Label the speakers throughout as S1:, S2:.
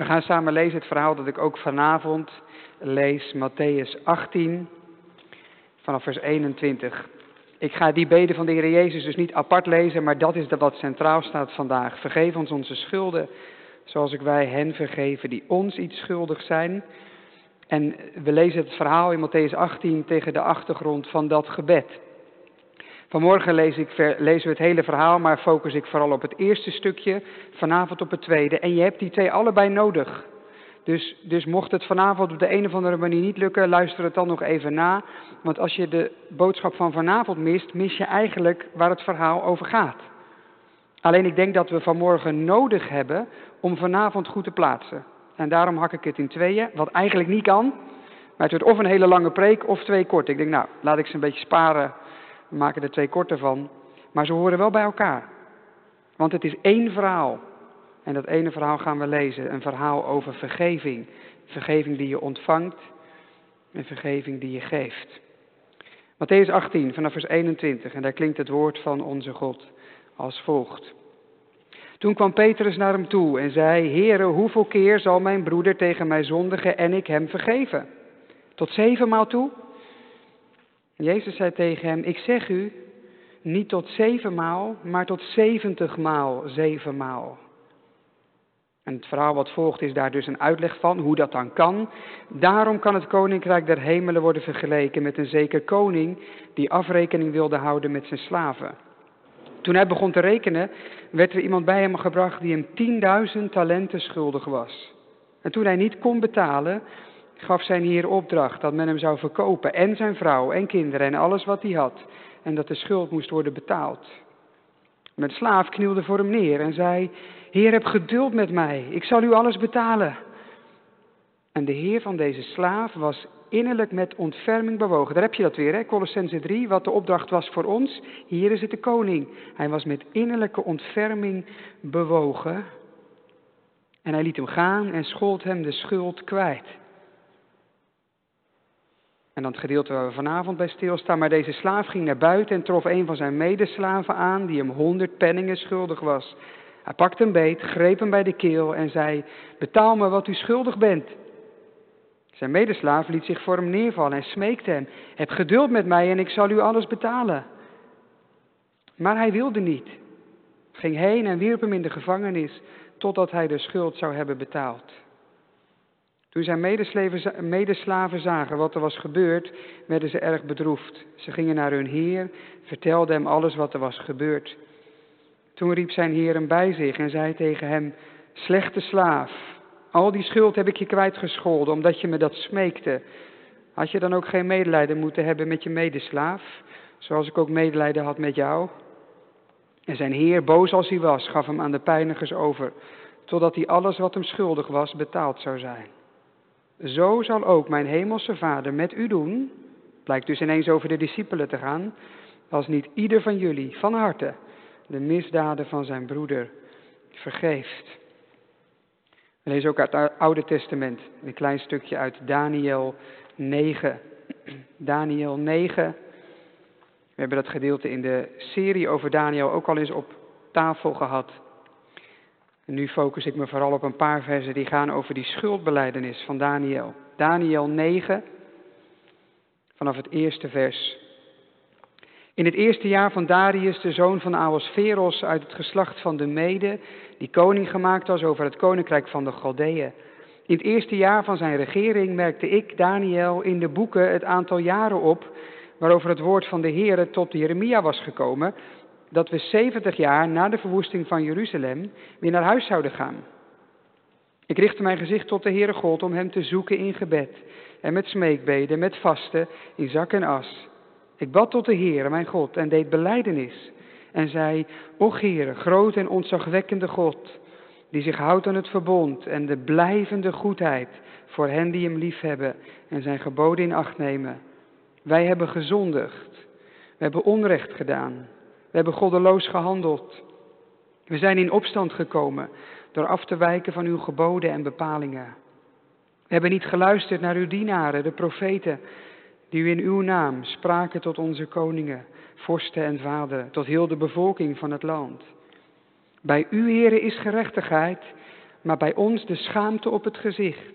S1: We gaan samen lezen het verhaal dat ik ook vanavond lees, Matthäus 18, vanaf vers 21. Ik ga die beden van de Heer Jezus dus niet apart lezen, maar dat is wat centraal staat vandaag. Vergeef ons onze schulden, zoals ik wij hen vergeven die ons iets schuldig zijn. En we lezen het verhaal in Matthäus 18 tegen de achtergrond van dat gebed. Vanmorgen lees ik, lezen we het hele verhaal, maar focus ik vooral op het eerste stukje, vanavond op het tweede. En je hebt die twee allebei nodig. Dus, dus mocht het vanavond op de een of andere manier niet lukken, luister het dan nog even na. Want als je de boodschap van vanavond mist, mis je eigenlijk waar het verhaal over gaat. Alleen ik denk dat we vanmorgen nodig hebben om vanavond goed te plaatsen. En daarom hak ik het in tweeën, wat eigenlijk niet kan. Maar het wordt of een hele lange preek of twee korte. Ik denk, nou, laat ik ze een beetje sparen. We maken er twee korte van. Maar ze horen wel bij elkaar. Want het is één verhaal. En dat ene verhaal gaan we lezen. Een verhaal over vergeving. Vergeving die je ontvangt en vergeving die je geeft. Matthäus 18 vanaf vers 21 en daar klinkt het woord van onze God als volgt. Toen kwam Petrus naar hem toe en zei, Heere, hoeveel keer zal mijn broeder tegen mij zondigen en ik hem vergeven? Tot zevenmaal toe? Jezus zei tegen hem, ik zeg u, niet tot zevenmaal, maar tot zeventigmaal zevenmaal. En het verhaal wat volgt is daar dus een uitleg van hoe dat dan kan. Daarom kan het koninkrijk der hemelen worden vergeleken met een zeker koning die afrekening wilde houden met zijn slaven. Toen hij begon te rekenen, werd er iemand bij hem gebracht die hem 10.000 talenten schuldig was. En toen hij niet kon betalen, gaf zijn heer opdracht dat men hem zou verkopen en zijn vrouw en kinderen en alles wat hij had en dat de schuld moest worden betaald. De slaaf knielde voor hem neer en zei, Heer, heb geduld met mij, ik zal u alles betalen. En de heer van deze slaaf was innerlijk met ontferming bewogen. Daar heb je dat weer, hè? Colossense 3, wat de opdracht was voor ons. Hier is het de koning. Hij was met innerlijke ontferming bewogen. En hij liet hem gaan en schold hem de schuld kwijt. En dan het gedeelte waar we vanavond bij stilstaan. Maar deze slaaf ging naar buiten en trof een van zijn medeslaven aan, die hem honderd penningen schuldig was. Hij pakte hem beet, greep hem bij de keel en zei: Betaal me wat u schuldig bent. Zijn medeslaaf liet zich voor hem neervallen en smeekte hem: Heb geduld met mij en ik zal u alles betalen. Maar hij wilde niet. Ging heen en wierp hem in de gevangenis totdat hij de schuld zou hebben betaald. Toen zijn medeslaven zagen wat er was gebeurd, werden ze erg bedroefd. Ze gingen naar hun heer, vertelden hem alles wat er was gebeurd. Toen riep zijn heer hem bij zich en zei tegen hem: Slechte slaaf, al die schuld heb ik je kwijtgescholden omdat je me dat smeekte. Had je dan ook geen medelijden moeten hebben met je medeslaaf, zoals ik ook medelijden had met jou? En zijn heer, boos als hij was, gaf hem aan de pijnigers over, totdat hij alles wat hem schuldig was betaald zou zijn. Zo zal ook mijn hemelse Vader met u doen, blijkt dus ineens over de discipelen te gaan, als niet ieder van jullie van harte de misdaden van zijn broeder vergeeft. We lezen ook uit het Oude Testament een klein stukje uit Daniel 9. Daniel 9. We hebben dat gedeelte in de serie over Daniel ook al eens op tafel gehad. Nu focus ik me vooral op een paar versen die gaan over die schuldbeleidenis van Daniel. Daniel 9, vanaf het eerste vers. In het eerste jaar van Darius, de zoon van Ahasveros uit het geslacht van de Mede, die koning gemaakt was over het koninkrijk van de Galdeeën. In het eerste jaar van zijn regering merkte ik, Daniel, in de boeken het aantal jaren op waarover het woord van de Heere tot Jeremia was gekomen, dat we 70 jaar na de verwoesting van Jeruzalem weer naar huis zouden gaan. Ik richtte mijn gezicht tot de Heere God om hem te zoeken in gebed en met smeekbeden, met vasten, in zak en as. Ik bad tot de Heere, mijn God, en deed beleidenis en zei, O Heere, groot en ontzagwekkende God, die zich houdt aan het verbond en de blijvende goedheid voor hen die hem liefhebben en zijn geboden in acht nemen. Wij hebben gezondigd, we hebben onrecht gedaan, we hebben goddeloos gehandeld. We zijn in opstand gekomen door af te wijken van uw geboden en bepalingen. We hebben niet geluisterd naar uw dienaren, de profeten, die u in uw naam spraken tot onze koningen, vorsten en vaderen, tot heel de bevolking van het land. Bij u, heren, is gerechtigheid, maar bij ons de schaamte op het gezicht.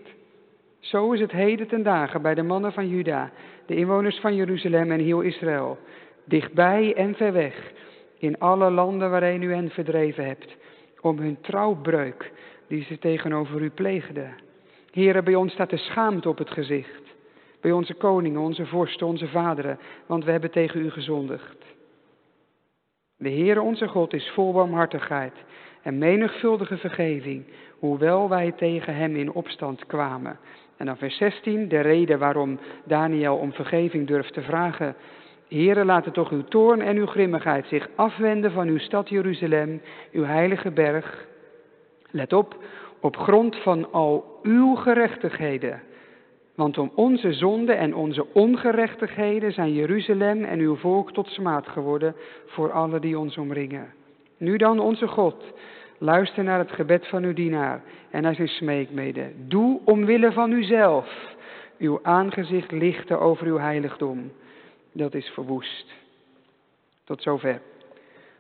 S1: Zo is het heden ten dagen bij de mannen van Juda, de inwoners van Jeruzalem en heel Israël, dichtbij en ver weg, in alle landen waarin u hen verdreven hebt, om hun trouwbreuk die ze tegenover u pleegden. Heren, bij ons staat de schaamte op het gezicht. Bij onze koningen, onze vorsten, onze vaderen, want we hebben tegen u gezondigd. De Heere onze God is vol barmhartigheid en menigvuldige vergeving, hoewel wij tegen hem in opstand kwamen. En dan vers 16, de reden waarom Daniel om vergeving durft te vragen. Heere, laat toch uw toorn en uw grimmigheid zich afwenden van uw stad Jeruzalem, uw heilige berg. Let op, op grond van al uw gerechtigheden. Want om onze zonden en onze ongerechtigheden zijn Jeruzalem en uw volk tot smaad geworden voor alle die ons omringen. Nu dan, onze God, luister naar het gebed van uw dienaar en naar zijn smeekmede. Doe omwille van uzelf uw aangezicht lichten over uw heiligdom. Dat is verwoest. Tot zover.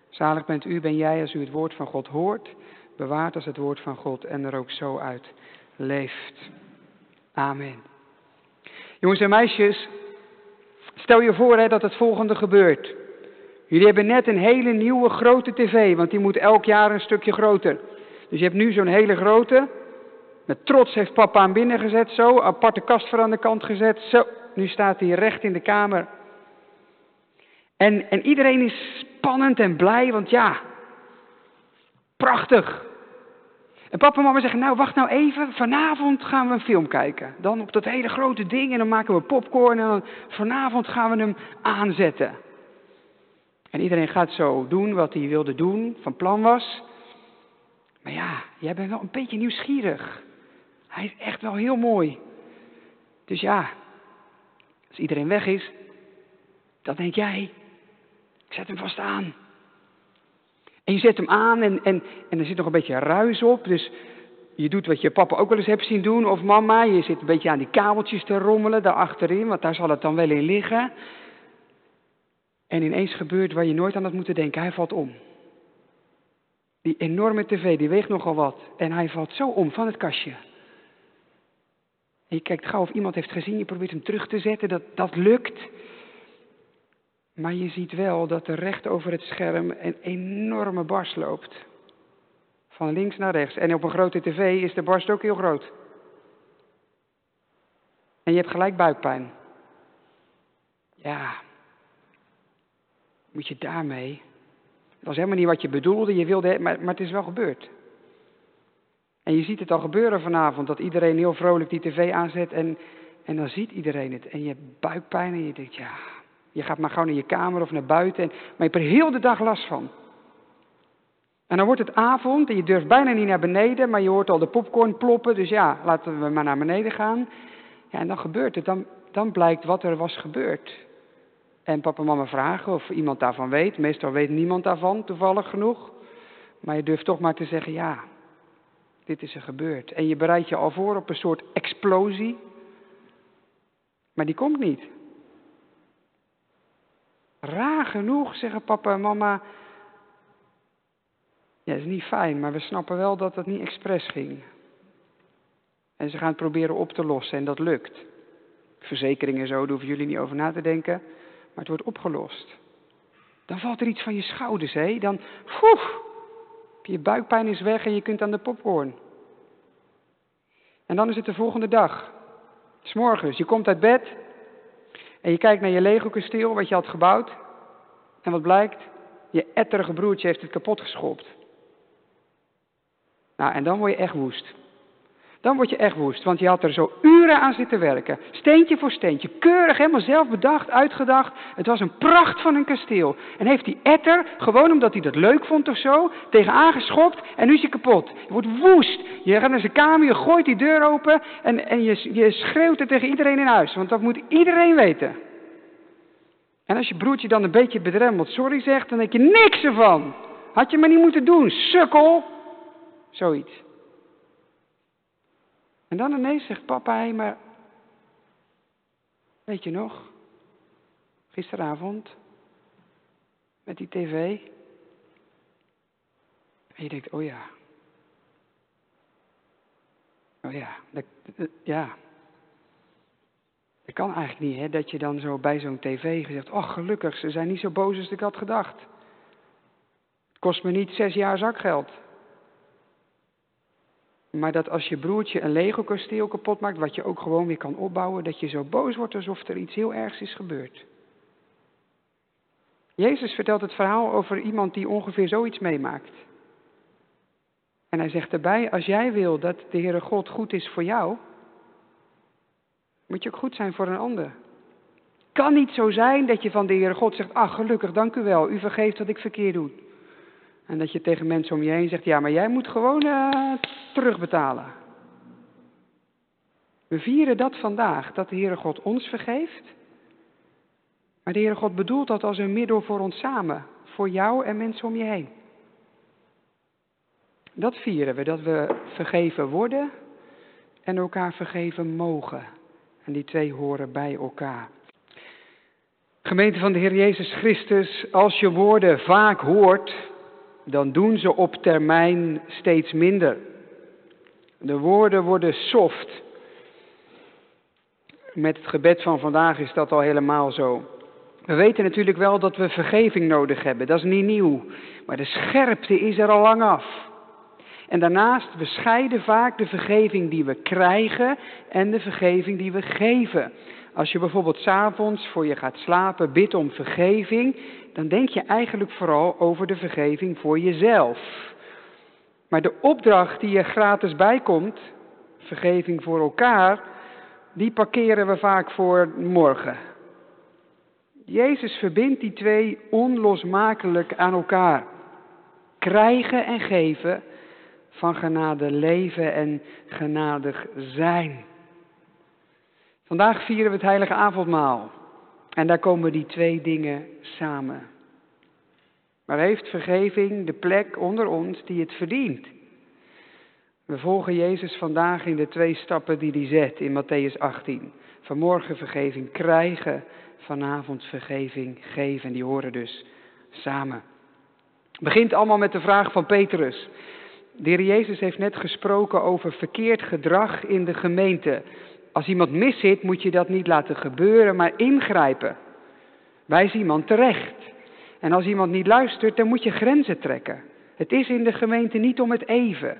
S1: Zalig bent u, ben jij als u het woord van God hoort, bewaard als het woord van God en er ook zo uit leeft. Amen. Jongens en meisjes, stel je voor hè, dat het volgende gebeurt. Jullie hebben net een hele nieuwe grote tv, want die moet elk jaar een stukje groter. Dus je hebt nu zo'n hele grote. Met trots heeft papa hem binnen gezet, zo, aparte kast voor aan de kant gezet. Zo, nu staat hij recht in de kamer. En, en iedereen is spannend en blij, want ja, prachtig. En papa en mama zeggen, nou wacht nou even, vanavond gaan we een film kijken. Dan op dat hele grote ding en dan maken we popcorn en dan vanavond gaan we hem aanzetten. En iedereen gaat zo doen wat hij wilde doen, van plan was. Maar ja, jij bent wel een beetje nieuwsgierig. Hij is echt wel heel mooi. Dus ja, als iedereen weg is, dan denk jij, zet hem vast aan. En je zet hem aan en, en, en er zit nog een beetje ruis op. Dus je doet wat je papa ook wel eens hebt zien doen, of mama. Je zit een beetje aan die kabeltjes te rommelen daar achterin, want daar zal het dan wel in liggen. En ineens gebeurt waar je nooit aan had moeten denken. Hij valt om. Die enorme tv, die weegt nogal wat. En hij valt zo om van het kastje. En je kijkt gauw of iemand heeft gezien, je probeert hem terug te zetten, dat, dat lukt. Maar je ziet wel dat er recht over het scherm een enorme barst loopt. Van links naar rechts. En op een grote tv is de barst ook heel groot. En je hebt gelijk buikpijn. Ja, moet je daarmee? Het was helemaal niet wat je bedoelde, je wilde, maar, maar het is wel gebeurd. En je ziet het al gebeuren vanavond, dat iedereen heel vrolijk die tv aanzet en, en dan ziet iedereen het. En je hebt buikpijn en je denkt, ja, je gaat maar gauw naar je kamer of naar buiten. En, maar je hebt er heel de dag last van. En dan wordt het avond en je durft bijna niet naar beneden, maar je hoort al de popcorn ploppen. Dus ja, laten we maar naar beneden gaan. Ja, en dan gebeurt het. Dan, dan blijkt wat er was gebeurd. En papa en mama vragen of iemand daarvan weet. Meestal weet niemand daarvan, toevallig genoeg. Maar je durft toch maar te zeggen, ja, dit is er gebeurd. En je bereidt je al voor op een soort explosie. Maar die komt niet. Raar genoeg zeggen papa en mama. Ja, dat is niet fijn, maar we snappen wel dat het niet expres ging. En ze gaan het proberen op te lossen en dat lukt. Verzekeringen zo, daar hoeven jullie niet over na te denken maar het wordt opgelost. Dan valt er iets van je schouders, hé. Dan, poef, je buikpijn is weg en je kunt aan de popcorn. En dan is het de volgende dag. S'morgens, je komt uit bed en je kijkt naar je Lego-kasteel wat je had gebouwd. En wat blijkt? Je etterige broertje heeft het kapot geschopt. Nou, en dan word je echt woest dan word je echt woest. Want je had er zo uren aan zitten werken. Steentje voor steentje. Keurig, helemaal zelf bedacht, uitgedacht. Het was een pracht van een kasteel. En heeft die etter, gewoon omdat hij dat leuk vond of zo, tegenaan geschopt en nu is hij kapot. Je wordt woest. Je gaat naar zijn kamer, je gooit die deur open en, en je, je schreeuwt het tegen iedereen in huis. Want dat moet iedereen weten. En als je broertje dan een beetje bedremmeld sorry zegt, dan denk je niks ervan. Had je maar niet moeten doen, sukkel. Zoiets. En dan ineens zegt papa, hé, maar weet je nog, gisteravond met die tv. En je denkt, oh ja. ja, dat, ja. Dat kan eigenlijk niet, hè, dat je dan zo bij zo'n tv gezegd, oh gelukkig, ze zijn niet zo boos als ik had gedacht. Het kost me niet zes jaar zakgeld. Maar dat als je broertje een Lego-kasteel kapot maakt, wat je ook gewoon weer kan opbouwen, dat je zo boos wordt alsof er iets heel ergs is gebeurd. Jezus vertelt het verhaal over iemand die ongeveer zoiets meemaakt. En hij zegt erbij, als jij wil dat de Heere God goed is voor jou, moet je ook goed zijn voor een ander. Kan niet zo zijn dat je van de Heere God zegt, ach gelukkig, dank u wel, u vergeeft wat ik verkeerd doe. En dat je tegen mensen om je heen zegt, ja, maar jij moet gewoon uh, terugbetalen. We vieren dat vandaag, dat de Heere God ons vergeeft. Maar de Heere God bedoelt dat als een middel voor ons samen, voor jou en mensen om je heen. Dat vieren we, dat we vergeven worden en elkaar vergeven mogen. En die twee horen bij elkaar. Gemeente van de Heer Jezus Christus, als je woorden vaak hoort, dan doen ze op termijn steeds minder. De woorden worden soft. Met het gebed van vandaag is dat al helemaal zo. We weten natuurlijk wel dat we vergeving nodig hebben, dat is niet nieuw. Maar de scherpte is er al lang af. En daarnaast, we scheiden vaak de vergeving die we krijgen en de vergeving die we geven. Als je bijvoorbeeld s'avonds voor je gaat slapen bidt om vergeving, dan denk je eigenlijk vooral over de vergeving voor jezelf. Maar de opdracht die er gratis bij komt, vergeving voor elkaar, die parkeren we vaak voor morgen. Jezus verbindt die twee onlosmakelijk aan elkaar. Krijgen en geven van genade leven en genadig zijn. Vandaag vieren we het heilige avondmaal. En daar komen die twee dingen samen. Maar heeft vergeving de plek onder ons die het verdient? We volgen Jezus vandaag in de twee stappen die hij zet in Matthäus 18. Vanmorgen vergeving krijgen, vanavond vergeving geven. En die horen dus samen. Het begint allemaal met de vraag van Petrus. De heer Jezus heeft net gesproken over verkeerd gedrag in de gemeente. Als iemand miszit, moet je dat niet laten gebeuren, maar ingrijpen. Wijs iemand terecht. En als iemand niet luistert, dan moet je grenzen trekken. Het is in de gemeente niet om het even.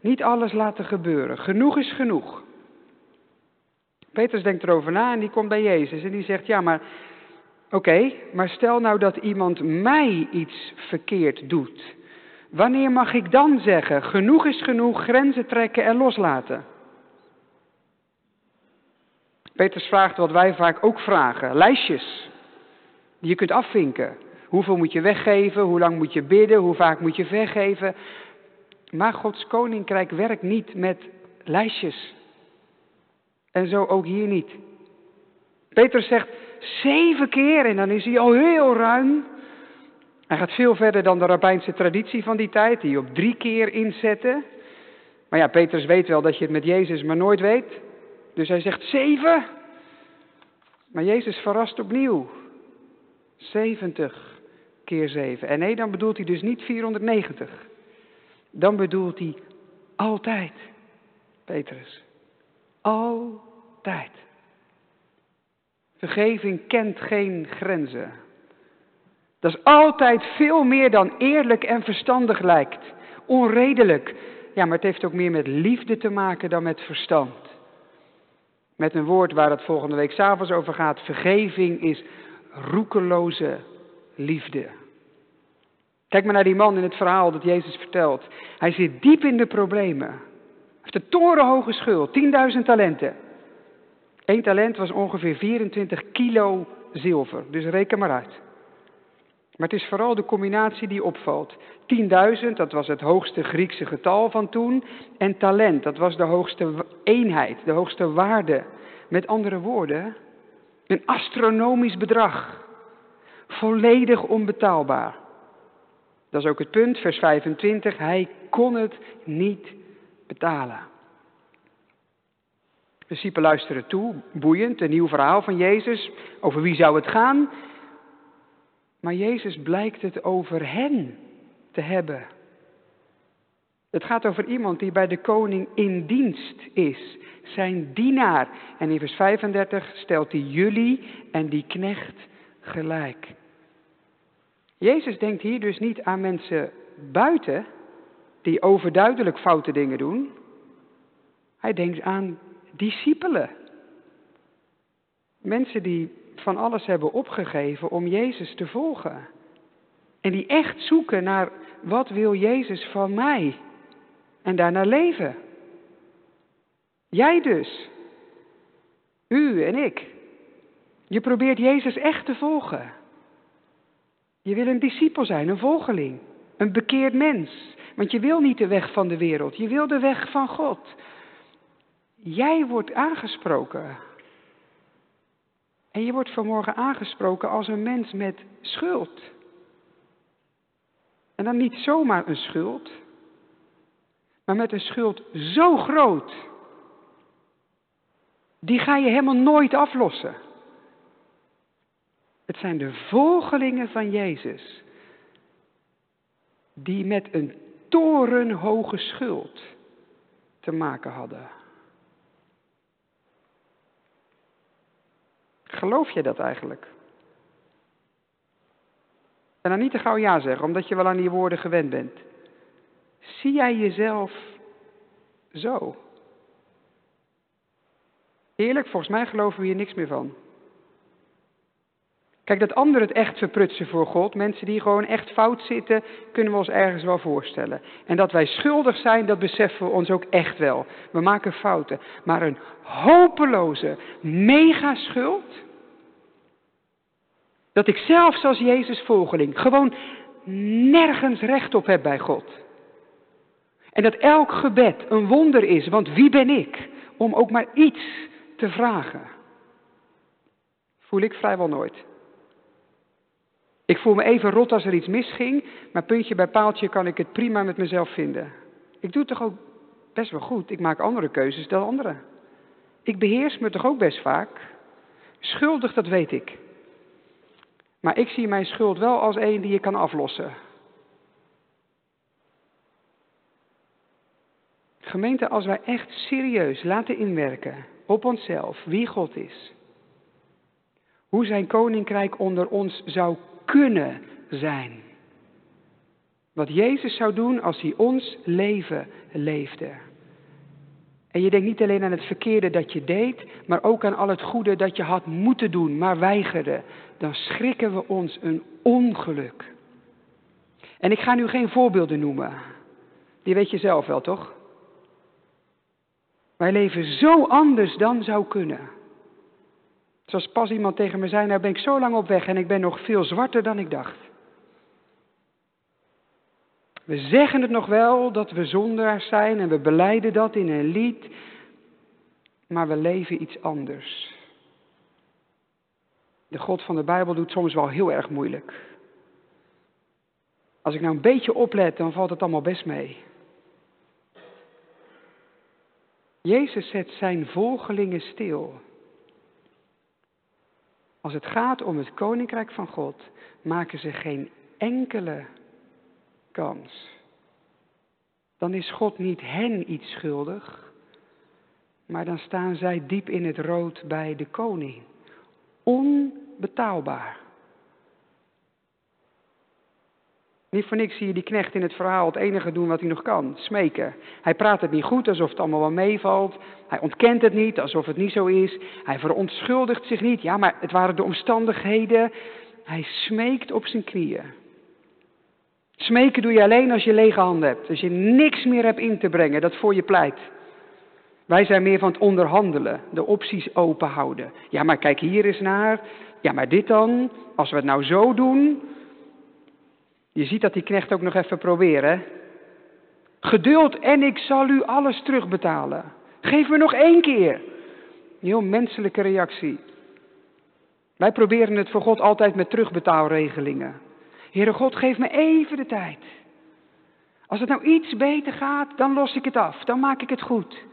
S1: Niet alles laten gebeuren. Genoeg is genoeg. Petrus denkt erover na en die komt bij Jezus en die zegt, ja maar, oké, maar stel nou dat iemand mij iets verkeerd doet. Wanneer mag ik dan zeggen, genoeg is genoeg, grenzen trekken en loslaten? Petrus vraagt wat wij vaak ook vragen, lijstjes die je kunt afvinken. Hoeveel moet je weggeven, hoe lang moet je bidden, hoe vaak moet je vergeven. Maar Gods koninkrijk werkt niet met lijstjes. En zo ook hier niet. Petrus zegt zeven keer en dan is hij al heel ruim. Hij gaat veel verder dan de rabbijnse traditie van die tijd, die op drie keer inzette. Maar ja, Petrus weet wel dat je het met Jezus maar nooit weet. Dus hij zegt zeven. Maar Jezus verrast opnieuw. 70 keer 7. En nee, dan bedoelt hij dus niet 490. Dan bedoelt hij altijd, Petrus. Altijd. Vergeving kent geen grenzen. Dat is altijd veel meer dan eerlijk en verstandig lijkt. Onredelijk. Ja, maar het heeft ook meer met liefde te maken dan met verstand. Met een woord waar het volgende week s'avonds over gaat. Vergeving is roekeloze liefde. Kijk maar naar die man in het verhaal dat Jezus vertelt. Hij zit diep in de problemen. Hij heeft een torenhoge schuld, 10.000 talenten. Eén talent was ongeveer 24 kilo zilver, dus reken maar uit. Maar het is vooral de combinatie die opvalt. 10.000, dat was het hoogste Griekse getal van toen. En talent, dat was de hoogste eenheid, de hoogste waarde. Met andere woorden, een astronomisch bedrag. Volledig onbetaalbaar. Dat is ook het punt, vers 25. Hij kon het niet betalen. De discipelen luisteren toe, boeiend, een nieuw verhaal van Jezus. Over wie zou het gaan? Maar Jezus blijkt het over hen te hebben. Het gaat over iemand die bij de koning in dienst is, zijn dienaar. En in vers 35 stelt hij jullie en die knecht gelijk. Jezus denkt hier dus niet aan mensen buiten die overduidelijk foute dingen doen. Hij denkt aan discipelen. Mensen die van alles hebben opgegeven om Jezus te volgen. En die echt zoeken naar wat wil Jezus van mij? En daarna leven. Jij dus. U en ik. Je probeert Jezus echt te volgen. Je wil een discipel zijn, een volgeling, een bekeerd mens. Want je wil niet de weg van de wereld, je wil de weg van God. Jij wordt aangesproken. En je wordt vanmorgen aangesproken als een mens met schuld. En dan niet zomaar een schuld, maar met een schuld zo groot. Die ga je helemaal nooit aflossen. Het zijn de volgelingen van Jezus die met een torenhoge schuld te maken hadden. Geloof je dat eigenlijk? En dan niet te gauw ja zeggen, omdat je wel aan die woorden gewend bent. Zie jij jezelf zo? Eerlijk, volgens mij geloven we hier niks meer van. Kijk, dat anderen het echt verprutsen voor God, mensen die gewoon echt fout zitten, kunnen we ons ergens wel voorstellen. En dat wij schuldig zijn, dat beseffen we ons ook echt wel. We maken fouten. Maar een hopeloze megaschuld, dat ik zelfs als Jezus volgeling gewoon nergens recht op heb bij God. En dat elk gebed een wonder is, want wie ben ik om ook maar iets te vragen? Voel ik vrijwel nooit. Ik voel me even rot als er iets misging, maar puntje bij paaltje kan ik het prima met mezelf vinden. Ik doe het toch ook best wel goed. Ik maak andere keuzes dan anderen. Ik beheers me toch ook best vaak. Schuldig, dat weet ik. Maar ik zie mijn schuld wel als een die je kan aflossen. Gemeente, als wij echt serieus laten inwerken op onszelf wie God is, hoe zijn koninkrijk onder ons zou kunnen zijn. Wat Jezus zou doen als hij ons leven leefde. En je denkt niet alleen aan het verkeerde dat je deed, maar ook aan al het goede dat je had moeten doen, maar weigerde. Dan schrikken we ons een ongeluk. En ik ga nu geen voorbeelden noemen. Die weet je zelf wel, toch? Wij leven zo anders dan zou kunnen. Zoals pas iemand tegen me zei, nou ben ik zo lang op weg en ik ben nog veel zwarter dan ik dacht. We zeggen het nog wel dat we zondaars zijn en we beleiden dat in een lied, maar we leven iets anders. De God van de Bijbel doet soms wel heel erg moeilijk. Als ik nou een beetje oplet, dan valt het allemaal best mee. Jezus zet zijn volgelingen stil. Als het gaat om het koninkrijk van God, maken ze geen enkele kans. Dan is God niet hen iets schuldig, maar dan staan zij diep in het rood bij de koning. Onbetaalbaar. Niet voor niks zie je die knecht in het verhaal het enige doen wat hij nog kan, smeken. Hij praat het niet goed, alsof het allemaal wel meevalt. Hij ontkent het niet, alsof het niet zo is. Hij verontschuldigt zich niet, ja, maar het waren de omstandigheden. Hij smeekt op zijn knieën. Smeken doe je alleen als je lege handen hebt, als je niks meer hebt in te brengen, dat voor je pleit. Wij zijn meer van het onderhandelen, de opties open houden. Ja, maar kijk hier eens naar. Ja, maar dit dan? Als we het nou zo doen, je ziet dat die knecht ook nog even proberen. Geduld en ik zal u alles terugbetalen. Geef me nog één keer. Een heel menselijke reactie. Wij proberen het voor God altijd met terugbetaalregelingen. Heere God, geef me even de tijd. Als het nou iets beter gaat, dan los ik het af. Dan maak ik het goed.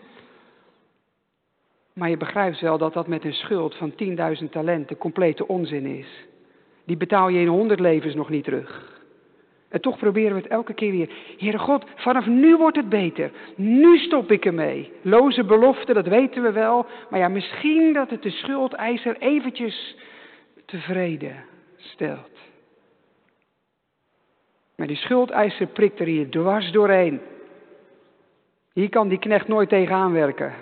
S1: Maar je begrijpt wel dat dat met een schuld van 10.000 talenten complete onzin is. Die betaal je in 100 levens nog niet terug. En toch proberen we het elke keer weer. Heere God, vanaf nu wordt het beter. Nu stop ik ermee. Loze belofte, dat weten we wel. Maar ja, misschien dat het de schuldeiser eventjes tevreden stelt. Maar die schuldeiser prikt er hier dwars doorheen. Hier kan die knecht nooit tegenaan werken.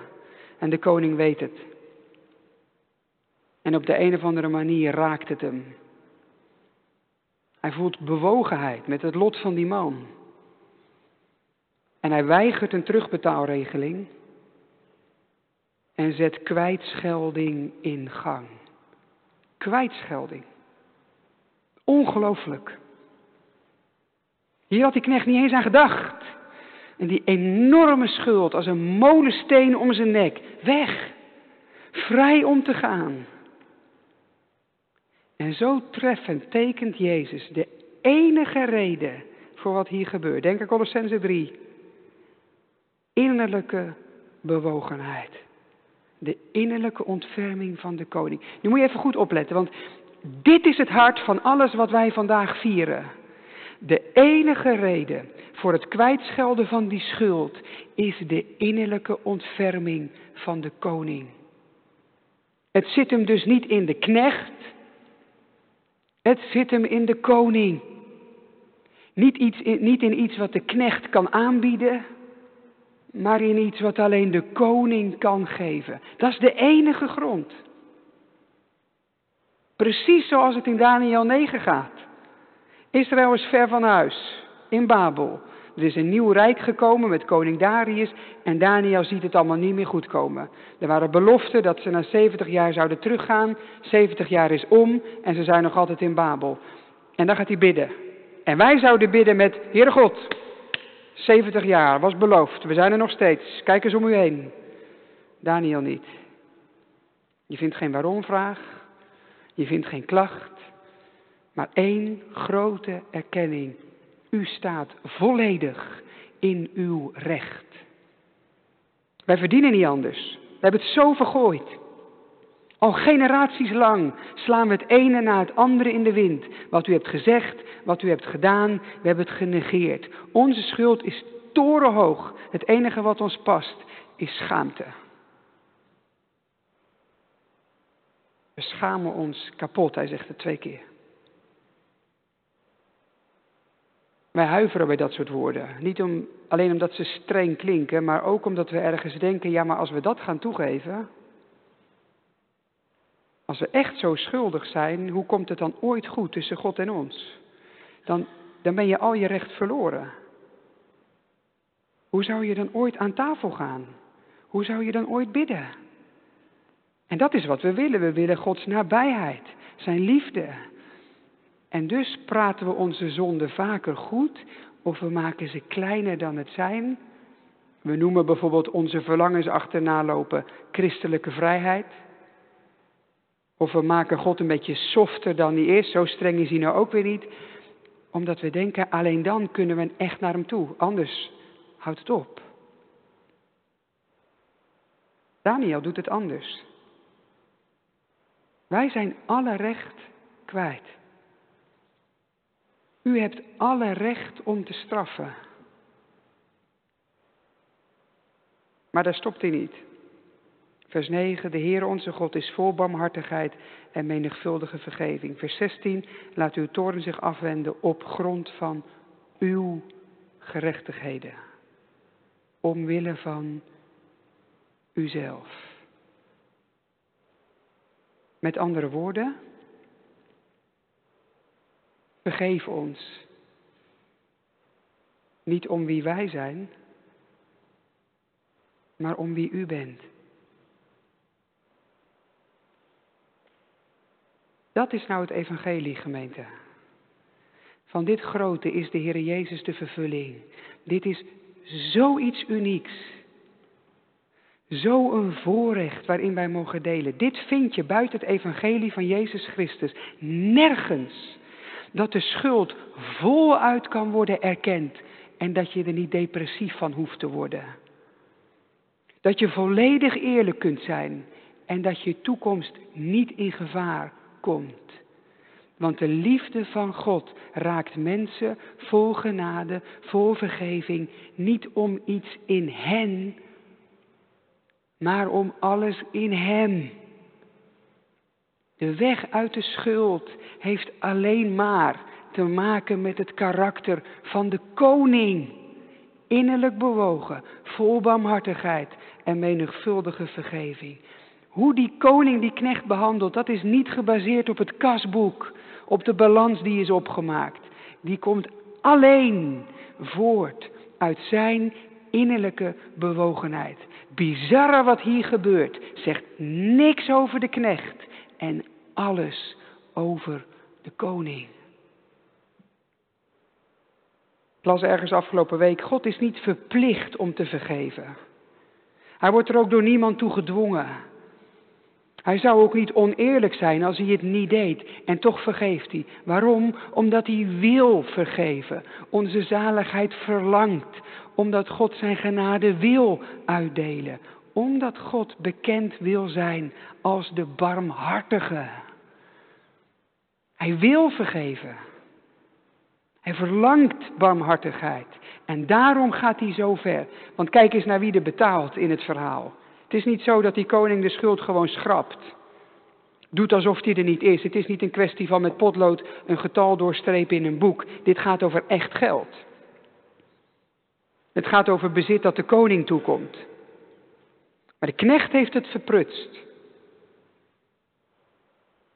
S1: En de koning weet het. En op de een of andere manier raakt het hem. Hij voelt bewogenheid met het lot van die man. En hij weigert een terugbetaalregeling en zet kwijtschelding in gang. Kwijtschelding. Ongelooflijk. Hier had die knecht niet eens aan gedacht. En die enorme schuld als een molensteen om zijn nek. Weg. Vrij om te gaan. En zo treffend tekent Jezus de enige reden voor wat hier gebeurt. Denk aan Colossense 3. Innerlijke bewogenheid. De innerlijke ontferming van de koning. Nu moet je even goed opletten, want dit is het hart van alles wat wij vandaag vieren. De enige reden voor het kwijtschelden van die schuld is de innerlijke ontferming van de koning. Het zit hem dus niet in de knecht, het zit hem in de koning. Niet, iets, niet in iets wat de knecht kan aanbieden, maar in iets wat alleen de koning kan geven. Dat is de enige grond. Precies zoals het in Daniel 9 gaat. Israël is ver van huis, in Babel. Er is een nieuw rijk gekomen met koning Darius en Daniel ziet het allemaal niet meer goed komen. Er waren beloften dat ze na 70 jaar zouden teruggaan. 70 jaar is om en ze zijn nog altijd in Babel. En dan gaat hij bidden. En wij zouden bidden met, Heere God, 70 jaar was beloofd, we zijn er nog steeds, kijk eens om u heen. Daniel niet. Je vindt geen waarom-vraag, je vindt geen klacht, maar één grote erkenning. U staat volledig in uw recht. Wij verdienen niet anders. We hebben het zo vergooid. Al generaties lang slaan we het ene na het andere in de wind. Wat u hebt gezegd, wat u hebt gedaan, we hebben het genegeerd. Onze schuld is torenhoog. Het enige wat ons past is schaamte. We schamen ons kapot, hij zegt het twee keer. Wij huiveren bij dat soort woorden. Niet om, alleen omdat ze streng klinken, maar ook omdat we ergens denken, ja maar als we dat gaan toegeven, als we echt zo schuldig zijn, hoe komt het dan ooit goed tussen God en ons? Dan, dan ben je al je recht verloren. Hoe zou je dan ooit aan tafel gaan? Hoe zou je dan ooit bidden? En dat is wat we willen. We willen Gods nabijheid, zijn liefde, en dus praten we onze zonden vaker goed of we maken ze kleiner dan het zijn. We noemen bijvoorbeeld onze verlangens achterna lopen christelijke vrijheid. Of we maken God een beetje softer dan hij is, zo streng is hij nou ook weer niet. Omdat we denken, alleen dan kunnen we echt naar hem toe, anders houdt het op. Daniel doet het anders. Wij zijn alle recht kwijt. U hebt alle recht om te straffen. Maar daar stopt hij niet. Vers 9, de Heer onze God is vol barmhartigheid en menigvuldige vergeving. Vers 16, laat uw toorn zich afwenden op grond van uw gerechtigheden. Omwille van uzelf. Met andere woorden, Vergeef ons. Niet om wie wij zijn, maar om wie u bent. Dat is nou het evangelie, gemeente. Van dit grote is de Heer Jezus de vervulling. Dit is zoiets unieks. Zo'n voorrecht waarin wij mogen delen. Dit vind je buiten het evangelie van Jezus Christus nergens dat de schuld voluit kan worden erkend en dat je er niet depressief van hoeft te worden. Dat je volledig eerlijk kunt zijn en dat je toekomst niet in gevaar komt. Want de liefde van God raakt mensen vol genade, vol vergeving, niet om iets in hen, maar om alles in Hem. De weg uit de schuld heeft alleen maar te maken met het karakter van de koning. Innerlijk bewogen, vol barmhartigheid en menigvuldige vergeving. Hoe die koning die knecht behandelt, dat is niet gebaseerd op het kasboek, op de balans die is opgemaakt. Die komt alleen voort uit zijn innerlijke bewogenheid. Bizarre wat hier gebeurt, zegt niks over de knecht en alles over de koning. Ik las ergens afgelopen week, God is niet verplicht om te vergeven. Hij wordt er ook door niemand toe gedwongen. Hij zou ook niet oneerlijk zijn als hij het niet deed. En toch vergeeft hij. Waarom? Omdat hij wil vergeven. Onze zaligheid verlangt. Omdat God zijn genade wil uitdelen. Omdat God bekend wil zijn als de barmhartige. Hij wil vergeven. Hij verlangt barmhartigheid. En daarom gaat hij zo ver. Want kijk eens naar wie er betaalt in het verhaal. Het is niet zo dat die koning de schuld gewoon schrapt. Doet alsof die er niet is. Het is niet een kwestie van met potlood een getal doorstrepen in een boek. Dit gaat over echt geld. Het gaat over bezit dat de koning toekomt. Maar de knecht heeft het verprutst.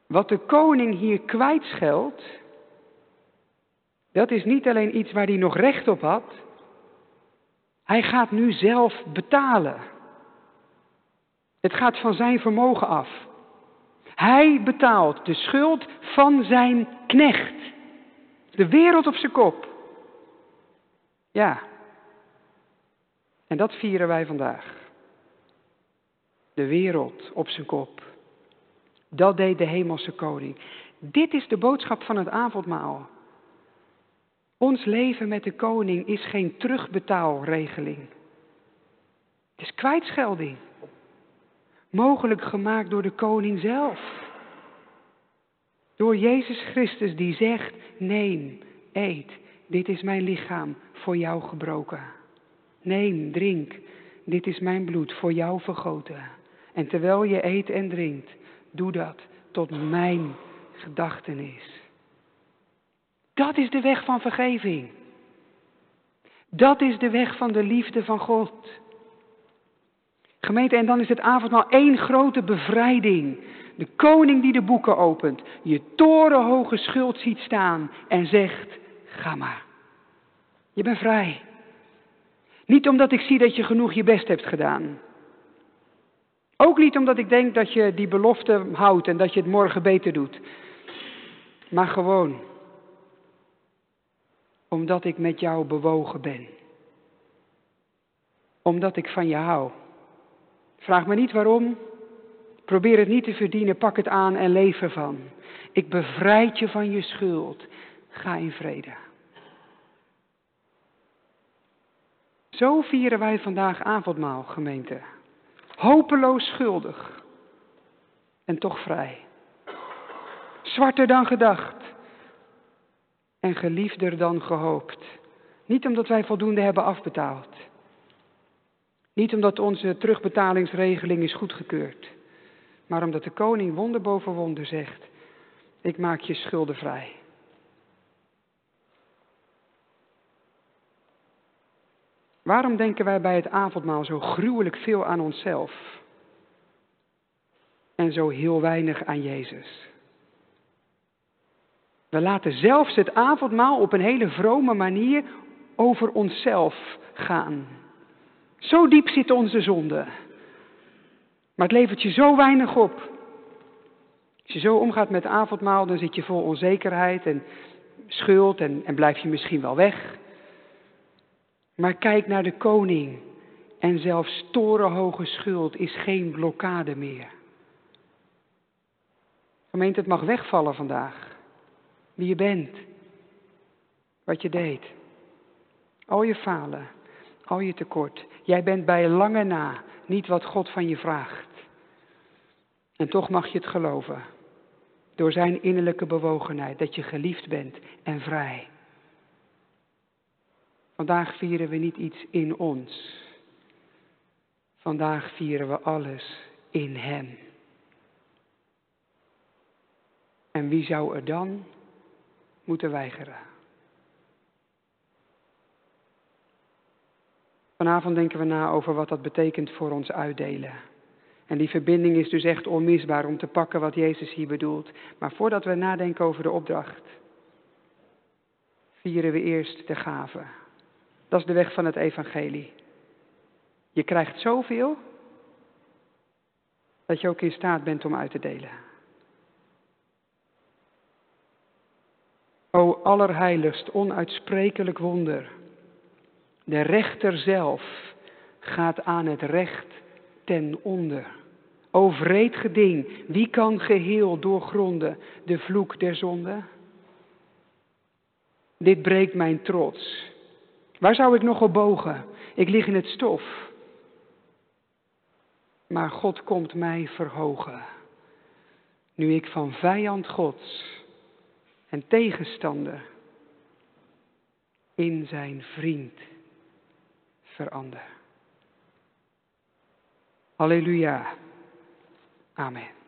S1: Wat de koning hier kwijtscheldt, dat is niet alleen iets waar hij nog recht op had. Hij gaat nu zelf betalen. Het gaat van zijn vermogen af. Hij betaalt de schuld van zijn knecht. De wereld op zijn kop. Ja. En dat vieren wij vandaag. De wereld op zijn kop. Dat deed de hemelse koning. Dit is de boodschap van het avondmaal. Ons leven met de koning is geen terugbetaalregeling. Het is kwijtschelding. Mogelijk gemaakt door de koning zelf. Door Jezus Christus die zegt, neem, eet, dit is mijn lichaam voor jou gebroken. Neem, drink, dit is mijn bloed voor jou vergoten. En terwijl je eet en drinkt, doe dat tot mijn gedachtenis. Dat is de weg van vergeving. Dat is de weg van de liefde van God. Gemeente, en dan is het avondmaal één grote bevrijding. De koning die de boeken opent, je torenhoge schuld ziet staan en zegt, ga maar. Je bent vrij. Niet omdat ik zie dat je genoeg je best hebt gedaan. Ook niet omdat ik denk dat je die belofte houdt en dat je het morgen beter doet. Maar gewoon omdat ik met jou bewogen ben. Omdat ik van je hou. Vraag me niet waarom. Probeer het niet te verdienen, pak het aan en leef ervan. Ik bevrijd je van je schuld. Ga in vrede. Zo vieren wij vandaag avondmaal, gemeente. Hopeloos schuldig. En toch vrij. Zwarter dan gedacht en geliefder dan gehoopt. Niet omdat wij voldoende hebben afbetaald. Niet omdat onze terugbetalingsregeling is goedgekeurd. Maar omdat de koning wonder boven wonder zegt, ik maak je schuldenvrij. Waarom denken wij bij het avondmaal zo gruwelijk veel aan onszelf? En zo heel weinig aan Jezus? We laten zelfs het avondmaal op een hele vrome manier over onszelf gaan. Zo diep zit onze zonde. Maar het levert je zo weinig op. Als je zo omgaat met avondmaal, dan zit je vol onzekerheid en schuld en, en blijf je misschien wel weg. Maar kijk naar de koning en zelfs torenhoge schuld is geen blokkade meer. Gemeente, het mag wegvallen vandaag wie je bent, wat je deed. Al je falen, al je tekort. Jij bent bij lange na niet wat God van je vraagt. En toch mag je het geloven. door zijn innerlijke bewogenheid, dat je geliefd bent en vrij. Vandaag vieren we niet iets in ons. Vandaag vieren we alles in Hem. En wie zou er dan moeten weigeren? Vanavond denken we na over wat dat betekent voor ons uitdelen. En die verbinding is dus echt onmisbaar om te pakken wat Jezus hier bedoelt. Maar voordat we nadenken over de opdracht, vieren we eerst de gave. Dat is de weg van het evangelie. Je krijgt zoveel dat je ook in staat bent om uit te delen. O allerheiligst, onuitsprekelijk wonder. De rechter zelf gaat aan het recht ten onder. O vreed geding, wie kan geheel doorgronden de vloek der zonde? Dit breekt mijn trots. Waar zou ik nog op bogen? Ik lig in het stof. Maar God komt mij verhogen. Nu ik van vijand Gods en tegenstander in zijn vriend verander. Halleluja. Amen.